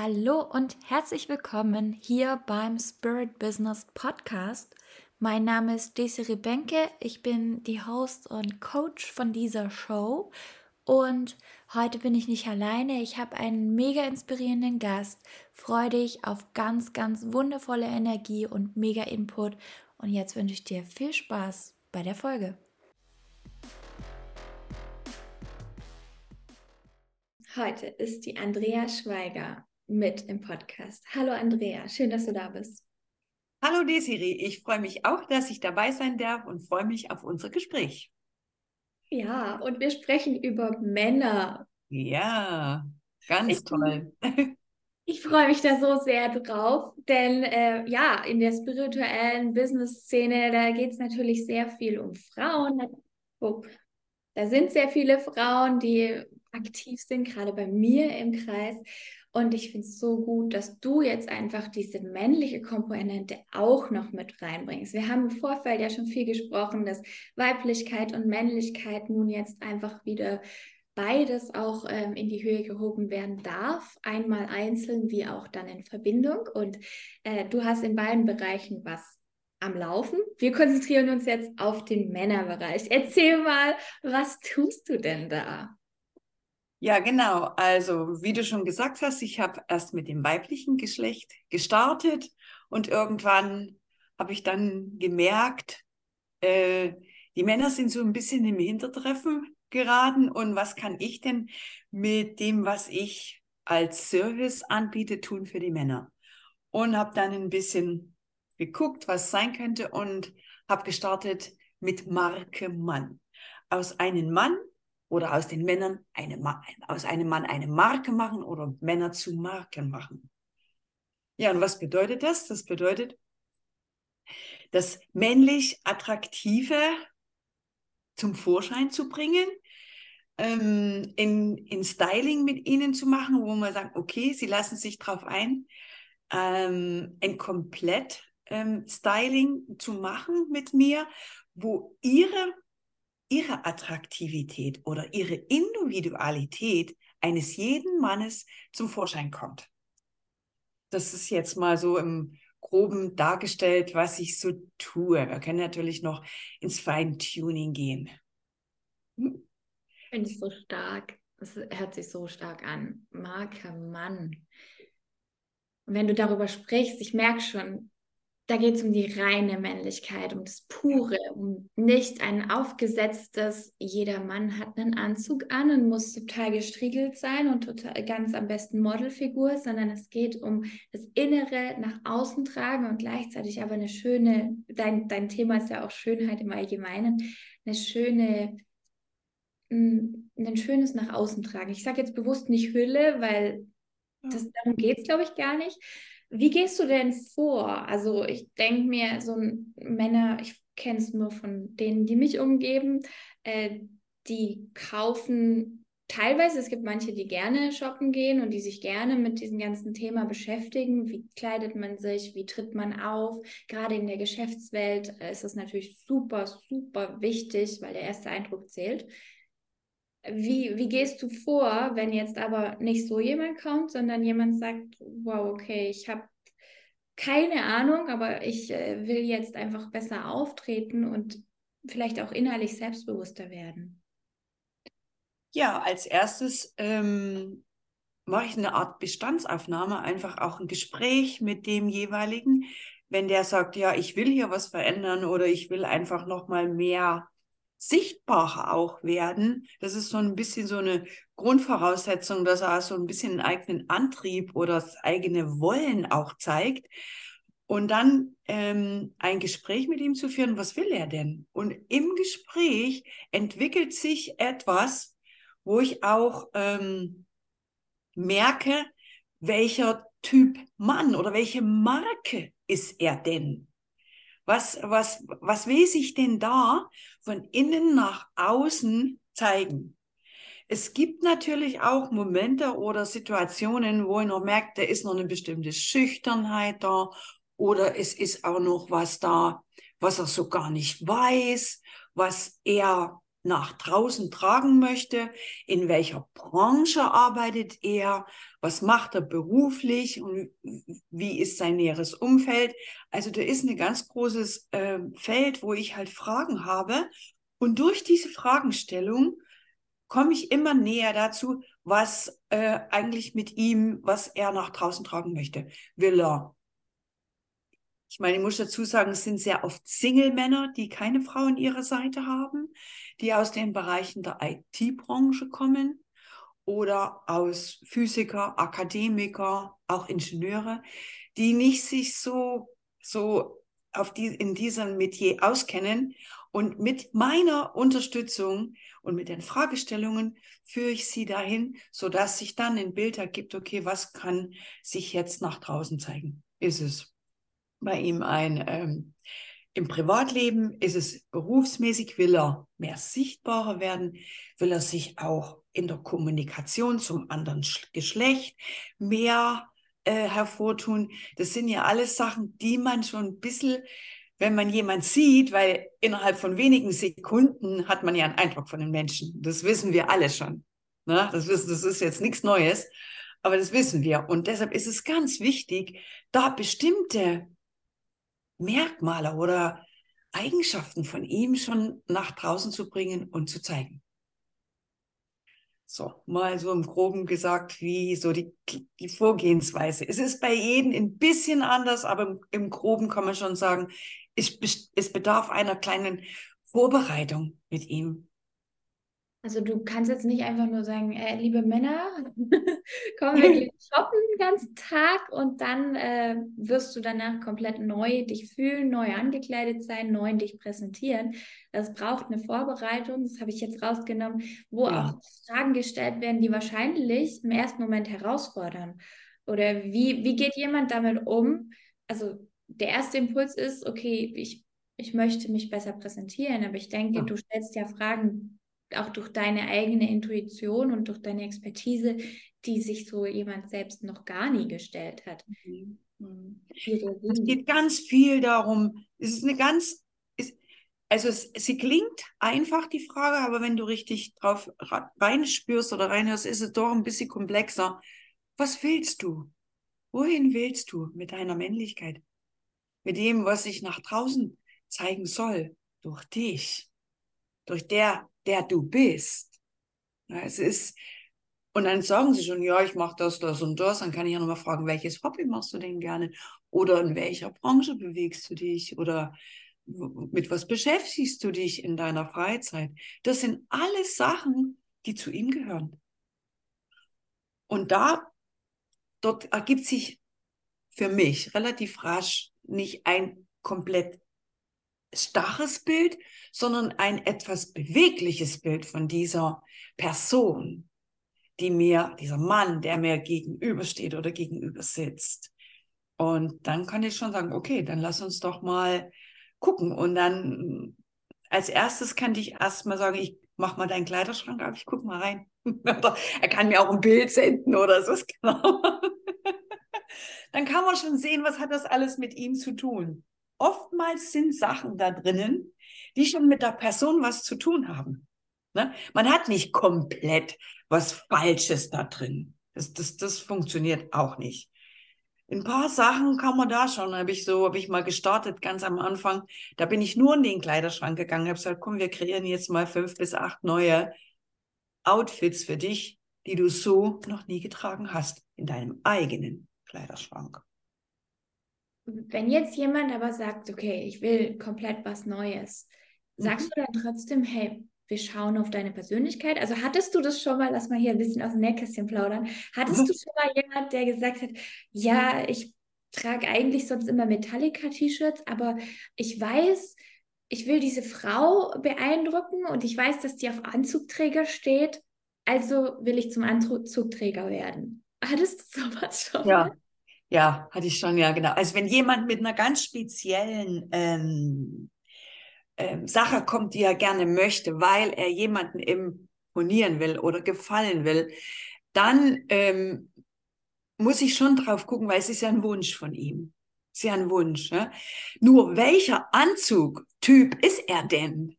Hallo und herzlich willkommen hier beim Spirit Business Podcast. Mein Name ist Desiree Benke, ich bin die Host und Coach von dieser Show. Und heute bin ich nicht alleine, ich habe einen mega inspirierenden Gast, freue dich auf ganz, ganz wundervolle Energie und mega Input. Und jetzt wünsche ich dir viel Spaß bei der Folge. Heute ist die Andrea Schweiger mit im Podcast. Hallo Andrea, schön, dass du da bist. Hallo Desiree, ich freue mich auch, dass ich dabei sein darf und freue mich auf unser Gespräch. Ja, und wir sprechen über Männer. Ja, ganz ich, toll. Ich freue mich da so sehr drauf, denn äh, ja, in der spirituellen Business-Szene, da geht es natürlich sehr viel um Frauen. Oh, da sind sehr viele Frauen, die aktiv sind, gerade bei mir im Kreis. Und ich finde es so gut, dass du jetzt einfach diese männliche Komponente auch noch mit reinbringst. Wir haben im Vorfeld ja schon viel gesprochen, dass Weiblichkeit und Männlichkeit nun jetzt einfach wieder beides auch ähm, in die Höhe gehoben werden darf, einmal einzeln wie auch dann in Verbindung. Und äh, du hast in beiden Bereichen was am Laufen. Wir konzentrieren uns jetzt auf den Männerbereich. Erzähl mal, was tust du denn da? Ja, genau. Also, wie du schon gesagt hast, ich habe erst mit dem weiblichen Geschlecht gestartet und irgendwann habe ich dann gemerkt, äh, die Männer sind so ein bisschen im Hintertreffen geraten und was kann ich denn mit dem, was ich als Service anbiete, tun für die Männer? Und habe dann ein bisschen geguckt, was sein könnte und habe gestartet mit Marke Mann. Aus einem Mann oder aus den Männern eine, aus einem Mann eine Marke machen oder Männer zu Marken machen. Ja, und was bedeutet das? Das bedeutet, das männlich Attraktive zum Vorschein zu bringen, ähm, in, in Styling mit ihnen zu machen, wo man sagt, okay, sie lassen sich drauf ein, ähm, ein komplett ähm, Styling zu machen mit mir, wo ihre ihre Attraktivität oder ihre Individualität eines jeden Mannes zum Vorschein kommt. Das ist jetzt mal so im groben dargestellt, was ich so tue. Wir können natürlich noch ins Feintuning gehen. Hm. Finde ich so stark. Es hört sich so stark an. Marke Mann. Und wenn du darüber sprichst, ich merke schon, da geht es um die reine Männlichkeit, um das Pure, um nicht ein aufgesetztes, jeder Mann hat einen Anzug an und muss total gestriegelt sein und total, ganz am besten Modelfigur, sondern es geht um das Innere nach außen tragen und gleichzeitig aber eine schöne, dein, dein Thema ist ja auch Schönheit im Allgemeinen, eine schöne, mm, ein schönes nach außen tragen. Ich sage jetzt bewusst nicht Hülle, weil das, darum geht es, glaube ich, gar nicht wie gehst du denn vor? Also ich denke mir, so Männer, ich kenne es nur von denen, die mich umgeben, äh, die kaufen teilweise, es gibt manche, die gerne shoppen gehen und die sich gerne mit diesem ganzen Thema beschäftigen. Wie kleidet man sich? Wie tritt man auf? Gerade in der Geschäftswelt äh, ist das natürlich super, super wichtig, weil der erste Eindruck zählt. Wie, wie gehst du vor, wenn jetzt aber nicht so jemand kommt, sondern jemand sagt, wow, okay, ich habe keine Ahnung, aber ich äh, will jetzt einfach besser auftreten und vielleicht auch innerlich selbstbewusster werden? Ja, als erstes ähm, mache ich eine Art Bestandsaufnahme, einfach auch ein Gespräch mit dem jeweiligen. Wenn der sagt, ja, ich will hier was verändern oder ich will einfach noch mal mehr sichtbarer auch werden. Das ist so ein bisschen so eine Grundvoraussetzung, dass er so ein bisschen einen eigenen Antrieb oder das eigene Wollen auch zeigt. Und dann ähm, ein Gespräch mit ihm zu führen, was will er denn? Und im Gespräch entwickelt sich etwas, wo ich auch ähm, merke, welcher Typ Mann oder welche Marke ist er denn? Was, was, was will sich denn da von innen nach außen zeigen? Es gibt natürlich auch Momente oder Situationen, wo ich noch merke, da ist noch eine bestimmte Schüchternheit da oder es ist auch noch was da, was er so gar nicht weiß, was er nach draußen tragen möchte, in welcher Branche arbeitet er, was macht er beruflich und wie ist sein näheres Umfeld. Also da ist ein ganz großes äh, Feld, wo ich halt Fragen habe und durch diese Fragestellung komme ich immer näher dazu, was äh, eigentlich mit ihm, was er nach draußen tragen möchte. Will er ich meine, ich muss dazu sagen, es sind sehr oft Single-Männer, die keine Frau an ihrer Seite haben, die aus den Bereichen der IT-Branche kommen oder aus Physiker, Akademiker, auch Ingenieure, die nicht sich so, so auf die, in diesem Metier auskennen. Und mit meiner Unterstützung und mit den Fragestellungen führe ich sie dahin, sodass sich dann ein Bild ergibt, okay, was kann sich jetzt nach draußen zeigen? Ist es bei ihm ein, ähm, im Privatleben ist es berufsmäßig, will er mehr sichtbarer werden, will er sich auch in der Kommunikation zum anderen Geschlecht mehr äh, hervortun. Das sind ja alles Sachen, die man schon ein bisschen, wenn man jemand sieht, weil innerhalb von wenigen Sekunden hat man ja einen Eindruck von den Menschen. Das wissen wir alle schon. Ne? Das, wissen, das ist jetzt nichts Neues, aber das wissen wir. Und deshalb ist es ganz wichtig, da bestimmte Merkmale oder Eigenschaften von ihm schon nach draußen zu bringen und zu zeigen. So, mal so im Groben gesagt, wie so die, die Vorgehensweise. Es ist bei jedem ein bisschen anders, aber im, im Groben kann man schon sagen, es, es bedarf einer kleinen Vorbereitung mit ihm. Also du kannst jetzt nicht einfach nur sagen, äh, liebe Männer, komm wirklich shoppen den ganzen Tag und dann äh, wirst du danach komplett neu dich fühlen, neu angekleidet sein, neu dich präsentieren. Das braucht eine Vorbereitung, das habe ich jetzt rausgenommen, wo ja. auch Fragen gestellt werden, die wahrscheinlich im ersten Moment herausfordern. Oder wie, wie geht jemand damit um? Also der erste Impuls ist, okay, ich, ich möchte mich besser präsentieren, aber ich denke, ja. du stellst ja Fragen, auch durch deine eigene Intuition und durch deine Expertise, die sich so jemand selbst noch gar nie gestellt hat. Mhm. mhm. Es geht ganz viel darum, es ist eine ganz, ist, also es, sie klingt einfach, die Frage, aber wenn du richtig drauf reinspürst oder reinhörst, ist es doch ein bisschen komplexer. Was willst du? Wohin willst du mit deiner Männlichkeit? Mit dem, was sich nach draußen zeigen soll, durch dich, durch der der du bist. Es ist, und dann sagen sie schon, ja, ich mache das, das und das. Dann kann ich ja nochmal fragen, welches Hobby machst du denn gerne? Oder in welcher Branche bewegst du dich? Oder mit was beschäftigst du dich in deiner Freizeit? Das sind alles Sachen, die zu ihm gehören. Und da, dort ergibt sich für mich relativ rasch nicht ein komplett starres Bild, sondern ein etwas bewegliches Bild von dieser Person, die mir, dieser Mann, der mir gegenübersteht oder gegenüber sitzt. Und dann kann ich schon sagen, okay, dann lass uns doch mal gucken. Und dann als erstes kann ich erstmal sagen, ich mach mal deinen Kleiderschrank auf, ich guck mal rein. er kann mir auch ein Bild senden oder so. Genau. dann kann man schon sehen, was hat das alles mit ihm zu tun oftmals sind Sachen da drinnen, die schon mit der Person was zu tun haben. Ne? Man hat nicht komplett was Falsches da drin. Das, das, das funktioniert auch nicht. Ein paar Sachen kann man da schon, habe ich so, habe ich mal gestartet, ganz am Anfang. Da bin ich nur in den Kleiderschrank gegangen, habe gesagt, komm, wir kreieren jetzt mal fünf bis acht neue Outfits für dich, die du so noch nie getragen hast in deinem eigenen Kleiderschrank wenn jetzt jemand aber sagt, okay, ich will komplett was Neues, sagst mhm. du dann trotzdem, hey, wir schauen auf deine Persönlichkeit? Also hattest du das schon mal, lass mal hier ein bisschen aus dem Nähkästchen plaudern, hattest du schon mal jemand, der gesagt hat, ja, ich trage eigentlich sonst immer Metallica-T-Shirts, aber ich weiß, ich will diese Frau beeindrucken und ich weiß, dass die auf Anzugträger steht, also will ich zum Anzugträger werden. Hattest du sowas schon? Mal? Ja, hatte ich schon, ja, genau. Also wenn jemand mit einer ganz speziellen ähm, ähm, Sache kommt, die er gerne möchte, weil er jemanden imponieren will oder gefallen will, dann ähm, muss ich schon drauf gucken, weil es ist ja ein Wunsch von ihm. Es ist ja ein Wunsch. Ne? Nur welcher Anzugtyp ist er denn?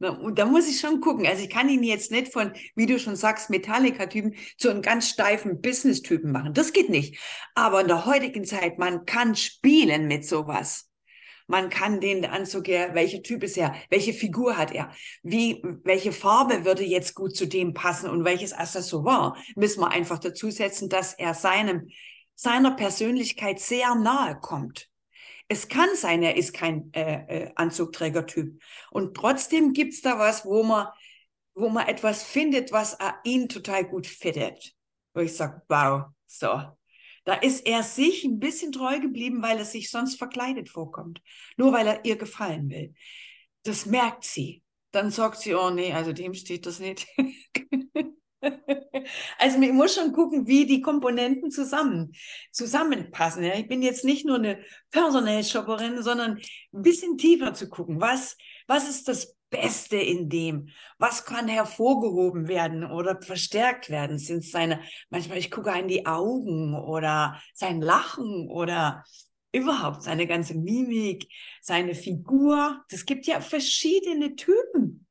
Und da muss ich schon gucken. Also ich kann ihn jetzt nicht von, wie du schon sagst, Metallica-Typen zu einem ganz steifen Business-Typen machen. Das geht nicht. Aber in der heutigen Zeit, man kann spielen mit sowas. Man kann den Anzug, ja, welcher Typ ist er, welche Figur hat er, wie, welche Farbe würde jetzt gut zu dem passen und welches Accessoire müssen wir einfach dazu setzen, dass er seinem, seiner Persönlichkeit sehr nahe kommt. Es kann sein, er ist kein äh, äh, Anzugträgertyp. Und trotzdem gibt's da was, wo man, wo man etwas findet, was ihn total gut fittet. Wo ich sage, wow, so. Da ist er sich ein bisschen treu geblieben, weil er sich sonst verkleidet vorkommt. Nur weil er ihr gefallen will. Das merkt sie. Dann sagt sie, oh nee, also dem steht das nicht. Also ich muss schon gucken, wie die Komponenten zusammen, zusammenpassen. Ja? Ich bin jetzt nicht nur eine Personal-Shopperin, sondern ein bisschen tiefer zu gucken. Was, was ist das Beste in dem? Was kann hervorgehoben werden oder verstärkt werden? Sind es seine, manchmal ich gucke in die Augen oder sein Lachen oder überhaupt seine ganze Mimik, seine Figur. Das gibt ja verschiedene Typen.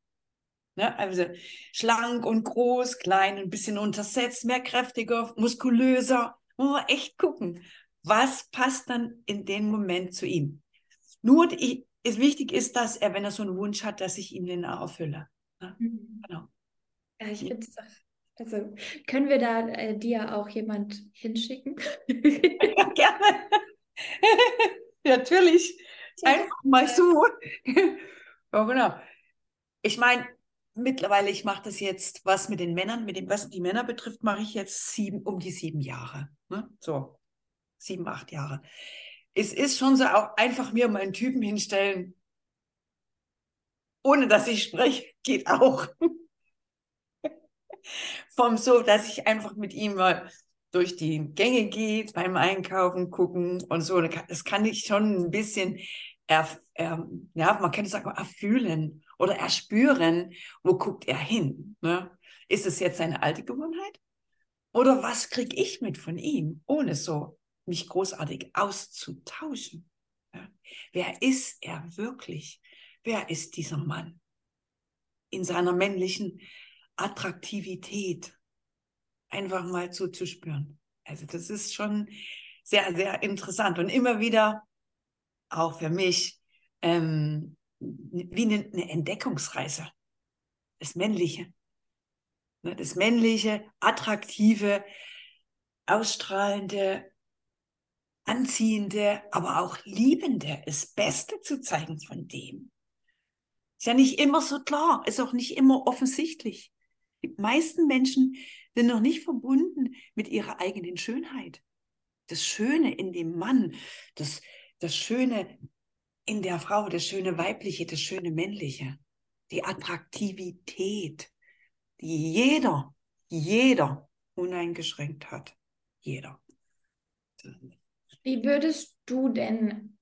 Ne? Also schlank und groß, klein, ein bisschen untersetzt, mehr kräftiger, muskulöser. Muss man echt gucken, was passt dann in dem Moment zu ihm. Nur ich, es wichtig ist, dass er, wenn er so einen Wunsch hat, dass ich ihm den auch erfülle. Ne? Mhm. Genau. Ja, ich finde es also können wir da äh, dir auch jemand hinschicken? ja, gerne. Natürlich. Einfach mal so. ja, genau. Ich meine, mittlerweile, ich mache das jetzt, was mit den Männern, mit dem, was die Männer betrifft, mache ich jetzt sieben, um die sieben Jahre. Ne? So, sieben, acht Jahre. Es ist schon so auch einfach mir mal einen Typen hinstellen, ohne dass ich spreche, geht auch. Vom so, dass ich einfach mit ihm mal durch die Gänge geht, beim Einkaufen gucken und so. Das kann ich schon ein bisschen, er, er, ja, man könnte sagen, erfühlen oder erspüren, wo guckt er hin? Ne? Ist es jetzt seine alte Gewohnheit? Oder was kriege ich mit von ihm, ohne so mich großartig auszutauschen? Ja? Wer ist er wirklich? Wer ist dieser Mann? In seiner männlichen Attraktivität einfach mal zuzuspüren. Also das ist schon sehr, sehr interessant und immer wieder auch für mich ähm, wie eine, Entdeckungsreise. Das Männliche. Ne, das Männliche, attraktive, ausstrahlende, anziehende, aber auch liebende, das Beste zu zeigen von dem. Ist ja nicht immer so klar, ist auch nicht immer offensichtlich. Die meisten Menschen sind noch nicht verbunden mit ihrer eigenen Schönheit. Das Schöne in dem Mann, das, das Schöne in der Frau das schöne weibliche, das schöne männliche, die Attraktivität, die jeder, jeder uneingeschränkt hat. Jeder. Wie würdest du denn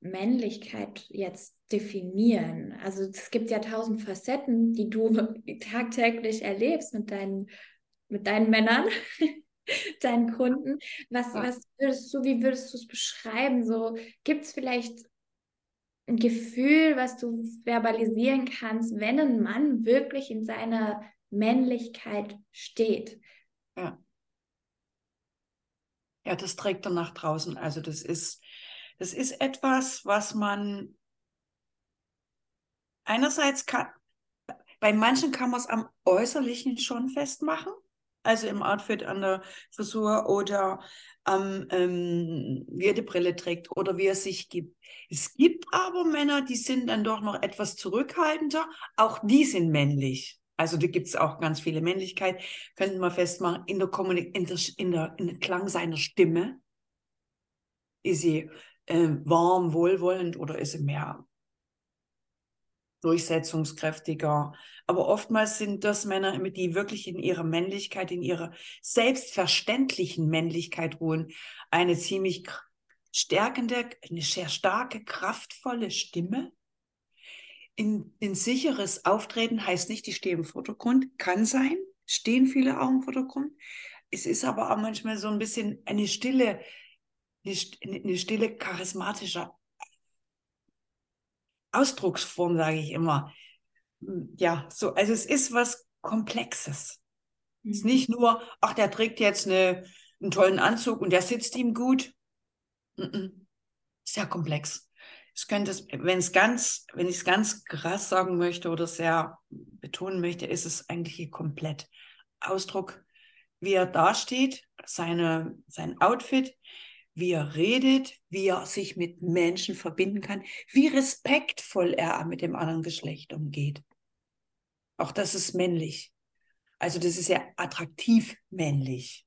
Männlichkeit jetzt definieren? Also es gibt ja tausend Facetten, die du tagtäglich erlebst mit deinen, mit deinen Männern, deinen Kunden. Was, was würdest du, wie würdest du es beschreiben? So gibt es vielleicht ein Gefühl, was du verbalisieren kannst, wenn ein Mann wirklich in seiner Männlichkeit steht. Ja. Ja, das trägt er nach draußen. Also das ist, das ist etwas, was man einerseits kann, bei manchen kann man es am Äußerlichen schon festmachen, also im Outfit, an der Frisur oder ähm, ähm, wie er die Brille trägt oder wie er sich gibt. Es gibt aber Männer, die sind dann doch noch etwas zurückhaltender. Auch die sind männlich. Also da gibt es auch ganz viele Männlichkeit, könnten wir festmachen, in der, Kommunik in der, in der, in der Klang seiner Stimme. Ist sie äh, warm, wohlwollend oder ist sie mehr durchsetzungskräftiger. Aber oftmals sind das Männer, die wirklich in ihrer Männlichkeit, in ihrer selbstverständlichen Männlichkeit ruhen, eine ziemlich stärkende, eine sehr starke, kraftvolle Stimme. In, in sicheres Auftreten heißt nicht, die stehen im Vordergrund, kann sein, stehen viele auch im Vordergrund. Es ist aber auch manchmal so ein bisschen eine stille, eine, eine stille, charismatische Ausdrucksform, sage ich immer. ja, so, also es ist was Komplexes. Mhm. Es ist Mhm. nicht nur, ach, der trägt jetzt eine, einen tollen Anzug und der sitzt ihm gut. Mhm. Sehr komplex. Es könnte, wenn es ganz, wenn ich es ganz krass sagen möchte oder sehr betonen möchte, ist es eigentlich hier komplett Ausdruck, wie er dasteht, seine, sein Outfit, wie er redet, wie er sich mit Menschen verbinden kann, wie respektvoll er mit dem anderen Geschlecht umgeht. Auch das ist männlich. Also das ist ja attraktiv männlich.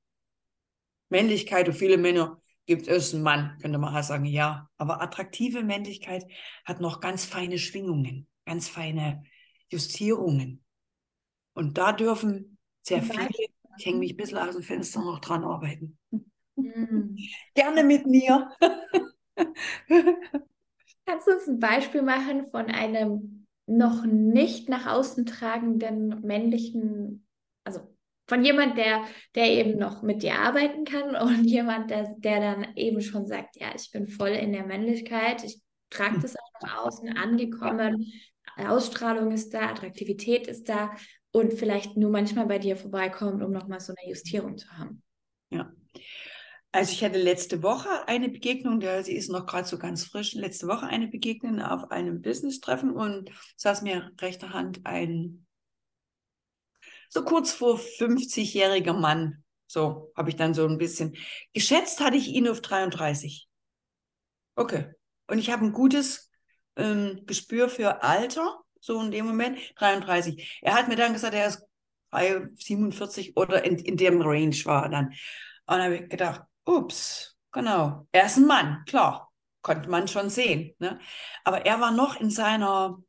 Männlichkeit und viele Männer gibt es einen Mann, könnte man sagen, ja. Aber attraktive Männlichkeit hat noch ganz feine Schwingungen, ganz feine Justierungen. Und da dürfen sehr viele, ich hänge mich ein bisschen aus dem Fenster noch dran arbeiten. Mhm. Gerne mit mir. Kannst du uns ein Beispiel machen von einem noch nicht nach außen tragenden männlichen, also von jemand, der, der eben noch mit dir arbeiten kann und jemand, der, der dann eben schon sagt, ja, ich bin voll in der Männlichkeit, ich trage das auch nach außen, angekommen, Ausstrahlung ist da, Attraktivität ist da und vielleicht nur manchmal bei dir vorbeikommt, um nochmal so eine Justierung zu haben. Ja. Also ich hatte letzte Woche eine Begegnung, der, sie ist noch gerade so ganz frisch, letzte Woche eine Begegnung auf einem Business-Treffen und saß mir rechter Hand ein so kurz vor 50-jähriger Mann. So habe ich dann so ein bisschen geschätzt, hatte ich ihn auf 33. Okay. Und ich habe ein gutes ähm, Gespür für Alter, so in dem Moment, 33. Er hat mir dann gesagt, er ist 47 oder in, in dem Range war er dann. Und dann habe ich gedacht, ups, genau, er ist ein Mann, klar, konnte man schon sehen. Ne? Aber er war noch in seiner,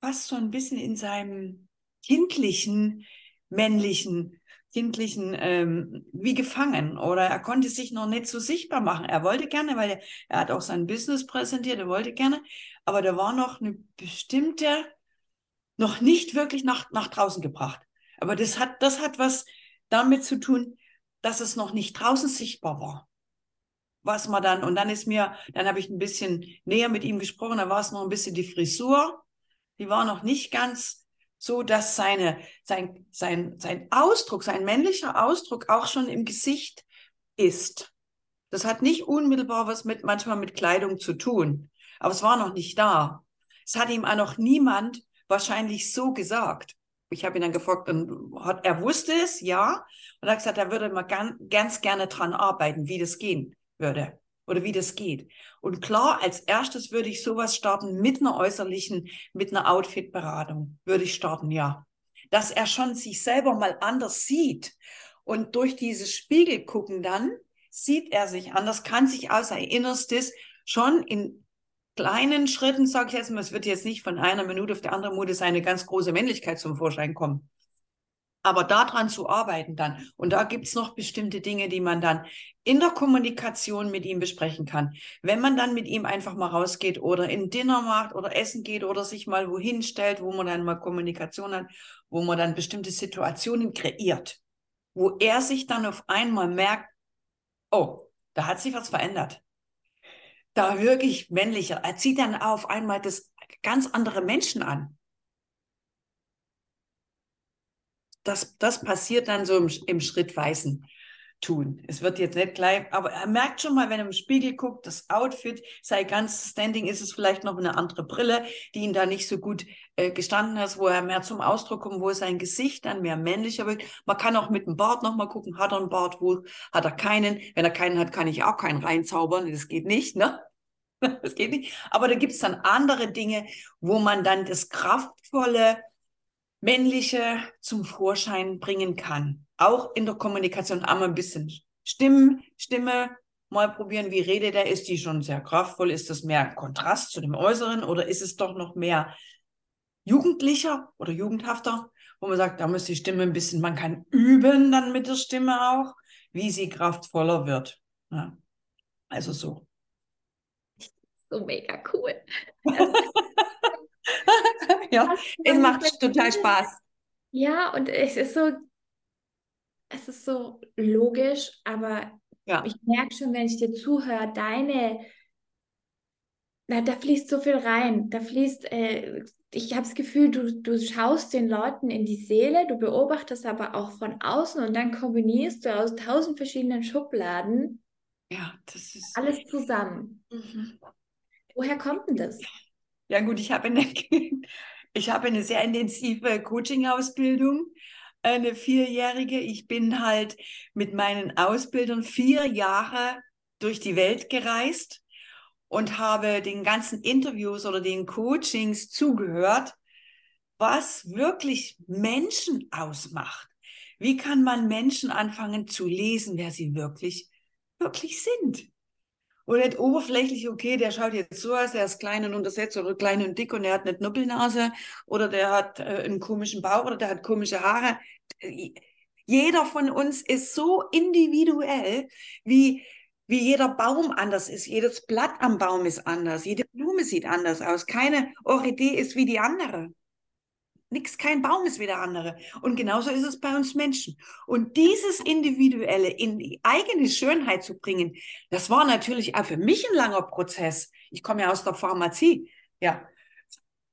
fast so ein bisschen in seinem kindlichen, männlichen, kindlichen, ähm, wie gefangen. Oder er konnte sich noch nicht so sichtbar machen. Er wollte gerne, weil er, er hat auch sein Business präsentiert, er wollte gerne, aber da war noch eine bestimmte, noch nicht wirklich nach, nach draußen gebracht. Aber das hat, das hat was damit zu tun, dass es noch nicht draußen sichtbar war. Was man dann, und dann ist mir, dann habe ich ein bisschen näher mit ihm gesprochen, da war es noch ein bisschen die Frisur, die war noch nicht ganz so, dass seine, sein, sein, sein Ausdruck, sein männlicher Ausdruck auch schon im Gesicht ist. Das hat nicht unmittelbar was mit, manchmal mit Kleidung zu tun, aber es war noch nicht da. Es hat ihm auch noch niemand wahrscheinlich so gesagt ich habe ihn dann gefragt, und hat, er wusste es, ja, und er hat gesagt, er würde mal ganz, ganz gerne dran arbeiten, wie das gehen würde oder wie das geht. Und klar, als erstes würde ich sowas starten mit einer äußerlichen, mit einer Outfit-Beratung, würde ich starten, ja. Dass er schon sich selber mal anders sieht und durch dieses Spiegel gucken dann sieht er sich anders, kann sich aus sein Innerstes schon in kleinen Schritten, sage ich jetzt mal, es wird jetzt nicht von einer Minute auf die andere Minute seine ganz große Männlichkeit zum Vorschein kommen. Aber daran zu arbeiten dann. Und da gibt es noch bestimmte Dinge, die man dann in der Kommunikation mit ihm besprechen kann. Wenn man dann mit ihm einfach mal rausgeht oder in Dinner macht oder essen geht oder sich mal wohin stellt, wo man dann mal Kommunikation hat, wo man dann bestimmte Situationen kreiert, wo er sich dann auf einmal merkt, oh, da hat sich was verändert da wirklich männlicher. Er zieht dann auf einmal das ganz andere Menschen an. Das, das passiert dann so im, im schrittweisen Tun. Es wird jetzt nicht gleich, aber er merkt schon mal, wenn er im Spiegel guckt, das Outfit, sei ganz Standing, ist es vielleicht noch eine andere Brille, die ihn da nicht so gut äh, gestanden hat, wo er mehr zum Ausdruck kommt, wo sein Gesicht dann mehr männlicher wird. Man kann auch mit dem Bart nochmal gucken, hat er einen Bart, wo hat er keinen? Wenn er keinen hat, kann ich auch keinen reinzaubern, das geht nicht, ne? Das geht nicht. Aber da gibt es dann andere Dinge, wo man dann das kraftvolle, männliche zum Vorschein bringen kann. Auch in der Kommunikation einmal ein bisschen Stimmen, Stimme mal probieren, wie redet er, ist die schon sehr kraftvoll, ist das mehr Kontrast zu dem Äußeren oder ist es doch noch mehr jugendlicher oder jugendhafter, wo man sagt, da muss die Stimme ein bisschen, man kann üben dann mit der Stimme auch, wie sie kraftvoller wird. Ja. Also so. So mega cool. ja, es macht total Spaß. Ja, und es ist so, es ist so logisch, aber Ja. ich merke schon, wenn ich dir zuhöre, deine da, da fließt so viel rein. Da fließt, äh, ich habe das Gefühl, du, du schaust den Leuten in die Seele, du beobachtest aber auch von außen und dann kombinierst du aus tausend verschiedenen Schubladen ja, das ist alles zusammen. Mhm. Woher kommt denn das? Ja gut, ich habe eine, ich habe eine sehr intensive Coaching-Ausbildung, eine vierjährige. Ich bin halt mit meinen Ausbildern vier Jahre durch die Welt gereist und habe den ganzen Interviews oder den Coachings zugehört, was wirklich Menschen ausmacht. Wie kann man Menschen anfangen zu lesen, wer sie wirklich, wirklich sind? Und nicht oberflächlich, okay, der schaut jetzt so aus, der ist klein und untersetzt oder klein und dick und der hat eine Knuppelnase oder der hat äh, einen komischen Bauch oder der hat komische Haare. Jeder von uns ist so individuell, wie wie jeder Baum anders ist. Jedes Blatt am Baum ist anders. Jede Blume sieht anders aus. Keine Orchidee ist wie die andere. Nix, kein Baum ist wie der andere. Und genauso ist es bei uns Menschen. Und dieses Individuelle in die eigene Schönheit zu bringen, das war natürlich auch für mich ein langer Prozess. Ich komme ja aus der Pharmazie. Ja.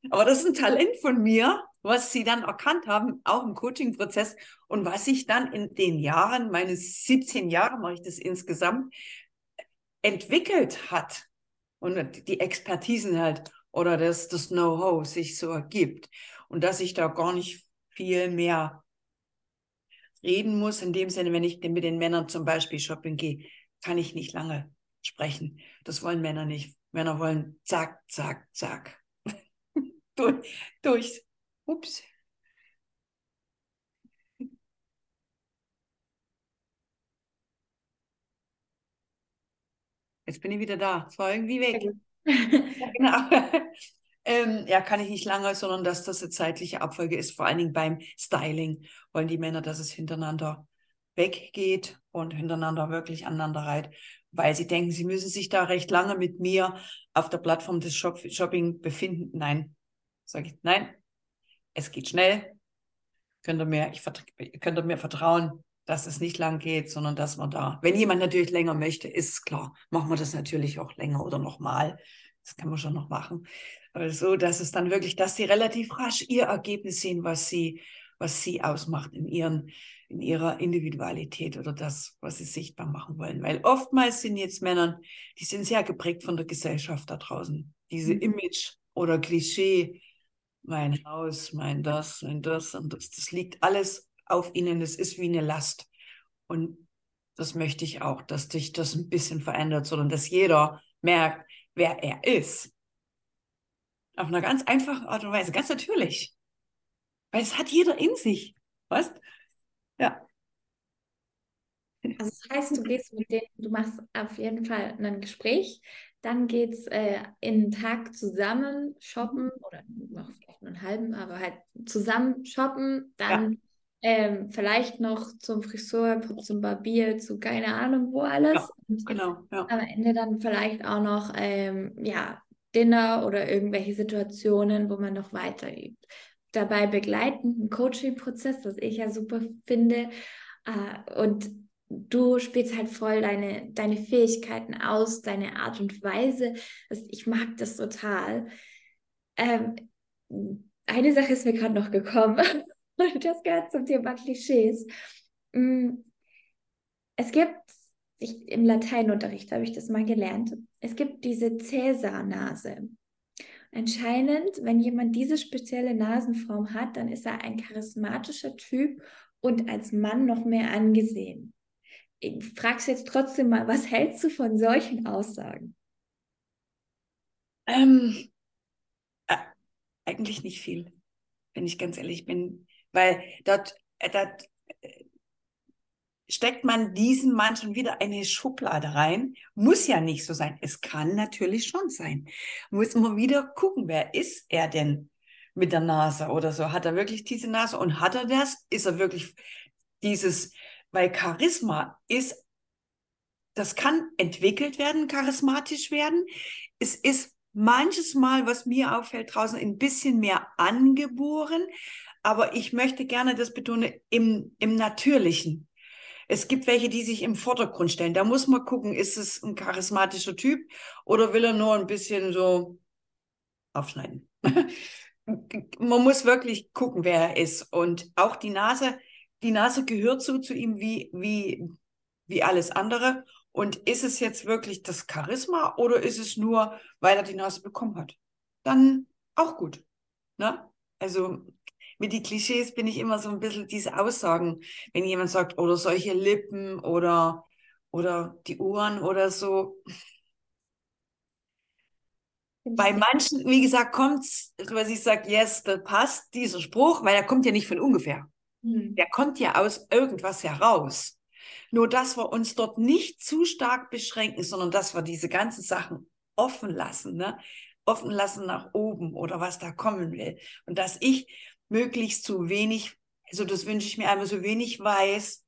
Aber das ist ein Talent von mir, was sie dann erkannt haben, auch im Coaching-Prozess und was ich dann in den Jahren, meine 17 Jahre mache ich das insgesamt, entwickelt hat und die Expertisen halt oder das, das Know-how sich so ergibt und dass ich da gar nicht viel mehr reden muss. In dem Sinne, wenn ich mit den Männern zum Beispiel shopping gehe, kann ich nicht lange sprechen. Das wollen Männer nicht. Männer wollen zack, zack, zack. durch, durch. Ups. Jetzt bin ich wieder da. Es war irgendwie weg. ja, genau. Ähm, ja, kann ich nicht lange, sondern dass das eine zeitliche Abfolge ist. Vor allen Dingen beim Styling wollen die Männer, dass es hintereinander weggeht und hintereinander wirklich aneinander reiht, weil sie denken, sie müssen sich da recht lange mit mir auf der Plattform des Shop Shopping befinden. Nein, sage ich, nein, es geht schnell. Könnt ihr mir, ich, könnt ihr mir vertrauen dass es nicht lang geht, sondern dass man da, wenn jemand natürlich länger möchte, ist klar, machen wir das natürlich auch länger oder nochmal. Das kann man schon noch machen. So, dass es dann wirklich, dass sie relativ rasch ihr Ergebnis sehen, was sie, was sie ausmacht in ihren, in ihrer Individualität oder das, was sie sichtbar machen wollen. Weil oftmals sind jetzt Männer, die sind sehr geprägt von der Gesellschaft da draußen. Diese mhm. Image oder Klischee, mein Haus, mein das, mein das und das, das liegt alles auf ihnen. Es ist wie eine Last. Und das möchte ich auch, dass sich das ein bisschen verändert, sondern dass jeder merkt, wer er ist. Auf einer ganz einfachen Art und Weise, ganz natürlich. Weil es hat jeder in sich. Weißt? Ja. Also das heißt, du gehst mit denen, du machst auf jeden Fall ein Gespräch, dann geht es äh, in einen Tag zusammen shoppen oder noch vielleicht nur einen halben, aber halt zusammen shoppen, dann ja ähm, vielleicht noch zum Friseur, zum Barbier, zu keine Ahnung wo alles. Ja, genau. Ja. Am Ende dann vielleicht auch noch ähm, ja, Dinner oder irgendwelche Situationen, wo man noch weiter übt. Dabei begleitend ein Coaching-Prozess, was ich ja super finde. Äh, und du spielst halt voll deine, deine Fähigkeiten aus, deine Art und Weise. Ich mag das total. Ähm, eine Sache ist mir gerade noch gekommen. das gehört zum Thema Klischees. Mm, es gibt, ich, im Lateinunterricht habe ich das mal gelernt, es gibt diese Cäsarnase. Anscheinend, wenn jemand diese spezielle Nasenform hat, dann ist er ein charismatischer Typ und als Mann noch mehr angesehen. Ich frage jetzt trotzdem mal, was hältst du von solchen Aussagen? Ähm, äh, eigentlich nicht viel, wenn ich ganz ehrlich bin weil dort, äh, dort steckt man diesen Mann schon wieder eine Schublade rein. Muss ja nicht so sein. Es kann natürlich schon sein. Muss man wieder gucken, wer ist er denn mit der Nase oder so? Hat er wirklich diese Nase und hat er das? Ist er wirklich dieses, weil Charisma ist, das kann entwickelt werden, charismatisch werden. Es ist manches Mal, was mir auffällt, draußen ein bisschen mehr angeboren, aber ich möchte gerne das betonen im, im Natürlichen. Es gibt welche, die sich im Vordergrund stellen. Da muss man gucken, ist es ein charismatischer Typ oder will er nur ein bisschen so aufschneiden? man muss wirklich gucken, wer er ist. Und auch die Nase, die Nase gehört so zu ihm wie, wie, wie alles andere. Und ist es jetzt wirklich das Charisma oder ist es nur, weil er die Nase bekommen hat? Dann auch gut. Ne? Also mit den Klischees bin ich immer so ein bisschen diese Aussagen, wenn jemand sagt, oder solche Lippen oder, oder die Ohren oder so. Bei manchen, wie gesagt, kommt es, was ich sage, yes, das passt, dieser Spruch, weil er kommt ja nicht von ungefähr. Mhm. Der kommt ja aus irgendwas heraus. Nur, dass wir uns dort nicht zu stark beschränken, sondern dass wir diese ganzen Sachen offen lassen, ne? offen lassen nach oben oder was da kommen will. Und dass ich möglichst so wenig, also das wünsche ich mir einmal so wenig weiß,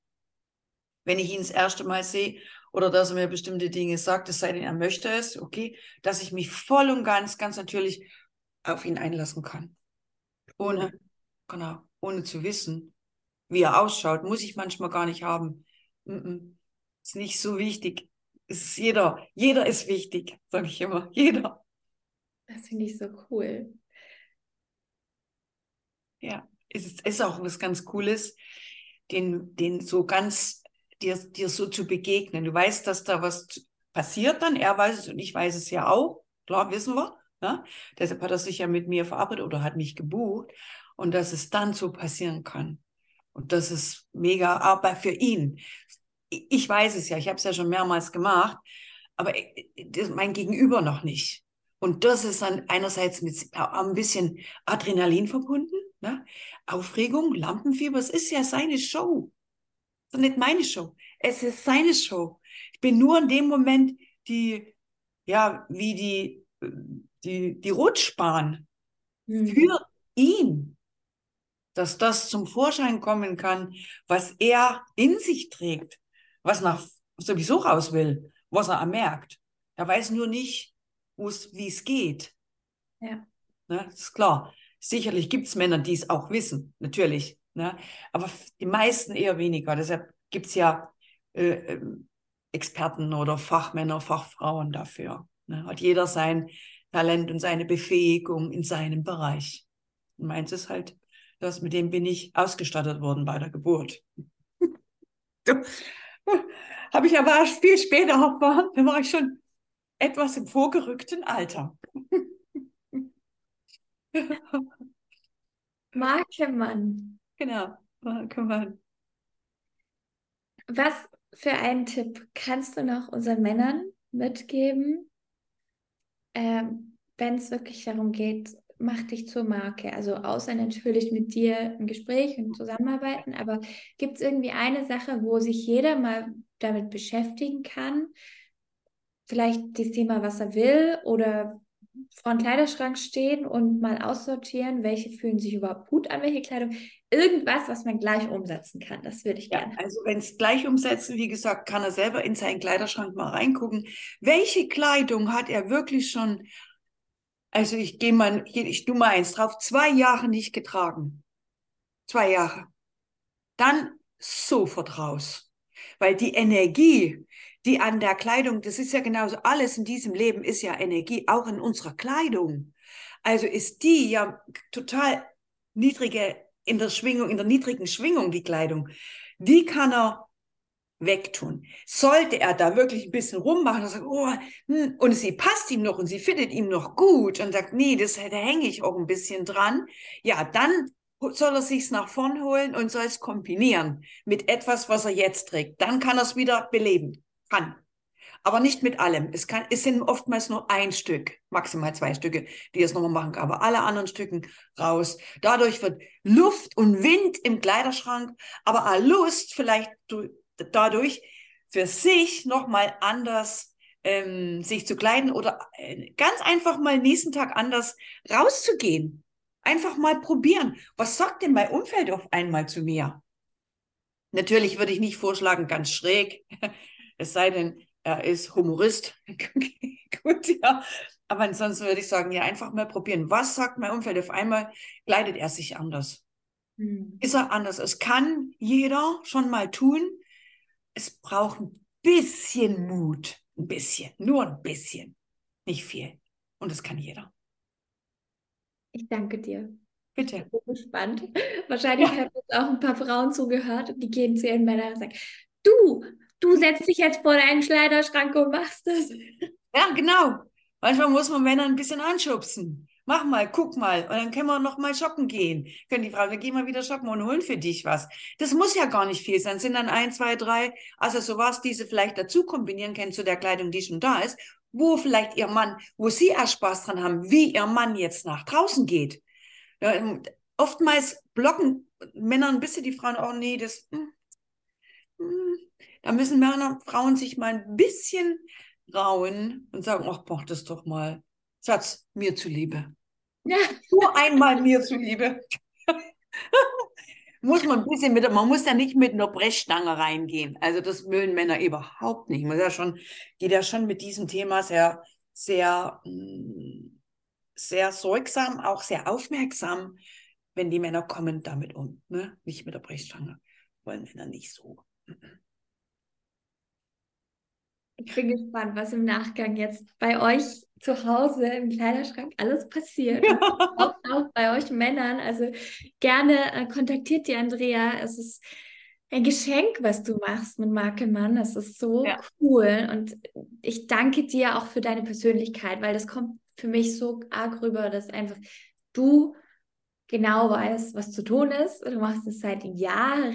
wenn ich ihn das erste Mal sehe oder dass er mir bestimmte Dinge sagt, es sei denn, er möchte es, okay, dass ich mich voll und ganz, ganz natürlich auf ihn einlassen kann. Ohne, genau, ohne zu wissen, wie er ausschaut, muss ich manchmal gar nicht haben. Mm -mm. Ist nicht so wichtig. Ist jeder, jeder ist wichtig, sage ich immer. Jeder. Das finde ich so cool. Ja, es ist, ist auch was ganz Cooles, den, den so ganz dir, dir so zu begegnen. Du weißt, dass da was passiert dann, er weiß es und ich weiß es ja auch, klar, wissen wir. Ne? Deshalb hat er sich ja mit mir verabredet oder hat mich gebucht und dass es dann so passieren kann. Und das ist mega Arbeit für ihn. Ich weiß es ja, ich habe es ja schon mehrmals gemacht, aber mein Gegenüber noch nicht. Und das ist dann einerseits mit ein bisschen Adrenalin verbunden, ne? Aufregung, Lampenfieber, es ist ja seine Show. Das ist nicht meine Show. Es ist seine Show. Ich bin nur in dem Moment die, ja, wie die, die, die Rutschbahn mhm. für ihn, dass das zum Vorschein kommen kann, was er in sich trägt, was nach sowieso raus will, was er merkt. Er weiß nur nicht, wie es geht. Ja. Ne, das ist klar. Sicherlich gibt es Männer, die es auch wissen, natürlich. Ne? Aber die meisten eher weniger. Deshalb gibt es ja äh, ähm, Experten oder Fachmänner, Fachfrauen dafür. Ne? Hat jeder sein Talent und seine Befähigung in seinem Bereich. Und meins ist halt, das mit dem bin ich ausgestattet worden bei der Geburt. Habe ich aber viel später erfahren, da war ich schon etwas im vorgerückten Alter. Markemann. Genau, Markemann. Was für einen Tipp kannst du noch unseren Männern mitgeben, ähm, wenn es wirklich darum geht, mach dich zur Marke? Also außer natürlich mit dir ein Gespräch und zusammenarbeiten, aber gibt es irgendwie eine Sache, wo sich jeder mal damit beschäftigen kann? Vielleicht das Thema, was er will oder vor einem Kleiderschrank stehen und mal aussortieren, welche fühlen sich überhaupt gut an, welche Kleidung. Irgendwas, was man gleich umsetzen kann. Das würde ich ja, gerne. Also wenn es gleich umsetzen, wie gesagt, kann er selber in seinen Kleiderschrank mal reingucken. Welche Kleidung hat er wirklich schon, also ich gehe mal, ich tu mal eins drauf, zwei Jahre nicht getragen. Zwei Jahre. Dann sofort raus. Weil die Energie, die an der Kleidung, das ist ja genauso, alles in diesem Leben ist ja Energie, auch in unserer Kleidung. Also ist die ja total niedrige in der Schwingung, in der niedrigen Schwingung, die Kleidung. Die kann er wegtun. Sollte er da wirklich ein bisschen rummachen und sagen, oh, hm, und sie passt ihm noch und sie findet ihm noch gut und sagt, nee, das, da hänge ich auch ein bisschen dran, ja, dann soll er sich's nach vorn holen und soll es kombinieren mit etwas, was er jetzt trägt. Dann kann er es wieder beleben. Kann. Aber nicht mit allem. Es, kann, es sind oftmals nur ein Stück, maximal zwei Stücke, die es nochmal machen kann. Aber alle anderen Stücken raus. Dadurch wird Luft und Wind im Kleiderschrank, aber auch Lust vielleicht dadurch für sich nochmal anders ähm, sich zu kleiden oder äh, ganz einfach mal nächsten Tag anders rauszugehen. Einfach mal probieren. Was sagt denn mein Umfeld auf einmal zu mir? Natürlich würde ich nicht vorschlagen, ganz schräg. Es sei denn, er ist Humorist. Gut, ja. Aber ansonsten würde ich sagen, ja, einfach mal probieren. Was sagt mein Umfeld? Auf einmal kleidet er sich anders. Hm. Ist er anders? Es kann jeder schon mal tun. es braucht ein bisschen Mut. Ein bisschen, nur ein bisschen. Nicht viel. Und das kann jeder. Ich danke dir. Bitte. Ich bin gespannt. Wahrscheinlich ja. haben jetzt auch ein paar Frauen zugehört und die gehen zu ihren Männern und sagen, du, du setzt dich jetzt vor deinen Kleiderschrank und machst das. Ja, genau. Manchmal muss man Männer ein bisschen anschubsen. Mach mal, guck mal. Und dann können wir noch mal shoppen gehen. Können die Frauen, wir gehen mal wieder shoppen und holen für dich was. Das muss ja gar nicht viel sein. Sind dann ein, zwei, drei also so was, die sie vielleicht dazu kombinieren können zu der Kleidung, die schon da ist, wo vielleicht ihr Mann, wo sie erst Spaß dran haben, wie ihr Mann jetzt nach draußen geht. Ja, ähm, oftmals blocken Männer ein bisschen die Frauen, oh nee, das, hm, hm. Da müssen Männer, Frauen sich mal ein bisschen rauen und sagen, ach, mach das doch mal. Satz, mir zuliebe. Ja. Nur einmal mir zuliebe. muss man ein bisschen mit, man muss ja nicht mit einer Brechstange reingehen. Also das mögen Männer überhaupt nicht. Man ja schon, geht ja schon mit diesem Thema sehr, sehr, hm, sehr sorgsam, auch sehr aufmerksam, wenn die Männer kommen damit um. Ne? Nicht mit der Brechstange. Wollen Männer nicht so. Ich bin gespannt, was im Nachgang jetzt bei euch zu Hause im Kleiderschrank alles passiert. Ja. Auch, auch, bei euch Männern. Also gerne äh, kontaktiert die Andrea. Es ist ein Geschenk, was du machst mit Makelmann. Es ist so ja. cool. Und ich danke dir auch für deine Persönlichkeit, weil das kommt für mich so arg rüber, dass einfach du genau weißt, was zu tun ist. Du machst es seit Jahren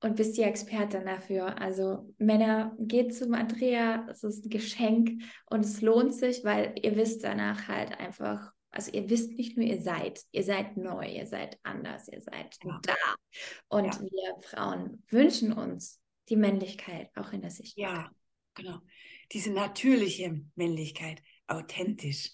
und bist die Expertin dafür. Also Männer, geht zum Andrea, es ist ein Geschenk und es lohnt sich, weil ihr wisst danach halt einfach, also ihr wisst nicht nur, ihr seid, ihr seid neu, ihr seid anders, ihr seid ja. da. Und ja. wir Frauen wünschen uns die Männlichkeit auch in der Sichtbarkeit. Ja, genau. Diese natürliche Männlichkeit, authentisch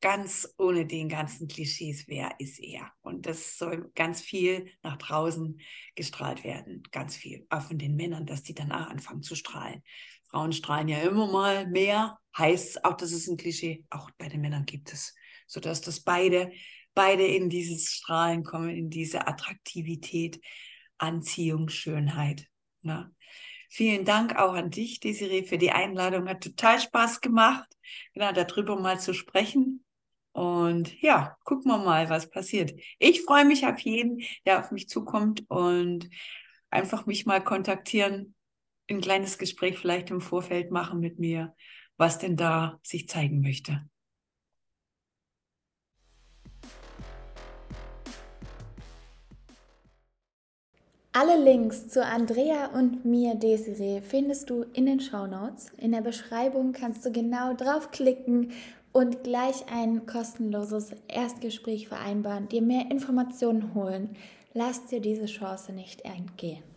ganz ohne den ganzen Klischees, wer ist er? Und das soll ganz viel nach draußen gestrahlt werden, ganz viel, auch von den Männern, dass die danach anfangen zu strahlen. Frauen strahlen ja immer mal mehr, heißt auch, das ist ein Klischee, auch bei den Männern gibt es, sodass das beide, beide in dieses Strahlen kommen, in diese Attraktivität, Anziehung, Schönheit. Ne? Vielen Dank auch an dich, Desiree, für die Einladung. Hat total Spaß gemacht, genau darüber mal zu sprechen. Und ja, gucken wir mal, was passiert. Ich freue mich auf jeden, der auf mich zukommt und einfach mich mal kontaktieren, ein kleines Gespräch vielleicht im Vorfeld machen mit mir, was denn da sich zeigen möchte. Alle Links zu Andrea und mir, Desiree, findest du in den Show Notes. In der Beschreibung kannst du genau draufklicken und gleich ein kostenloses Erstgespräch vereinbaren, dir mehr Informationen holen. Lass dir diese Chance nicht entgehen.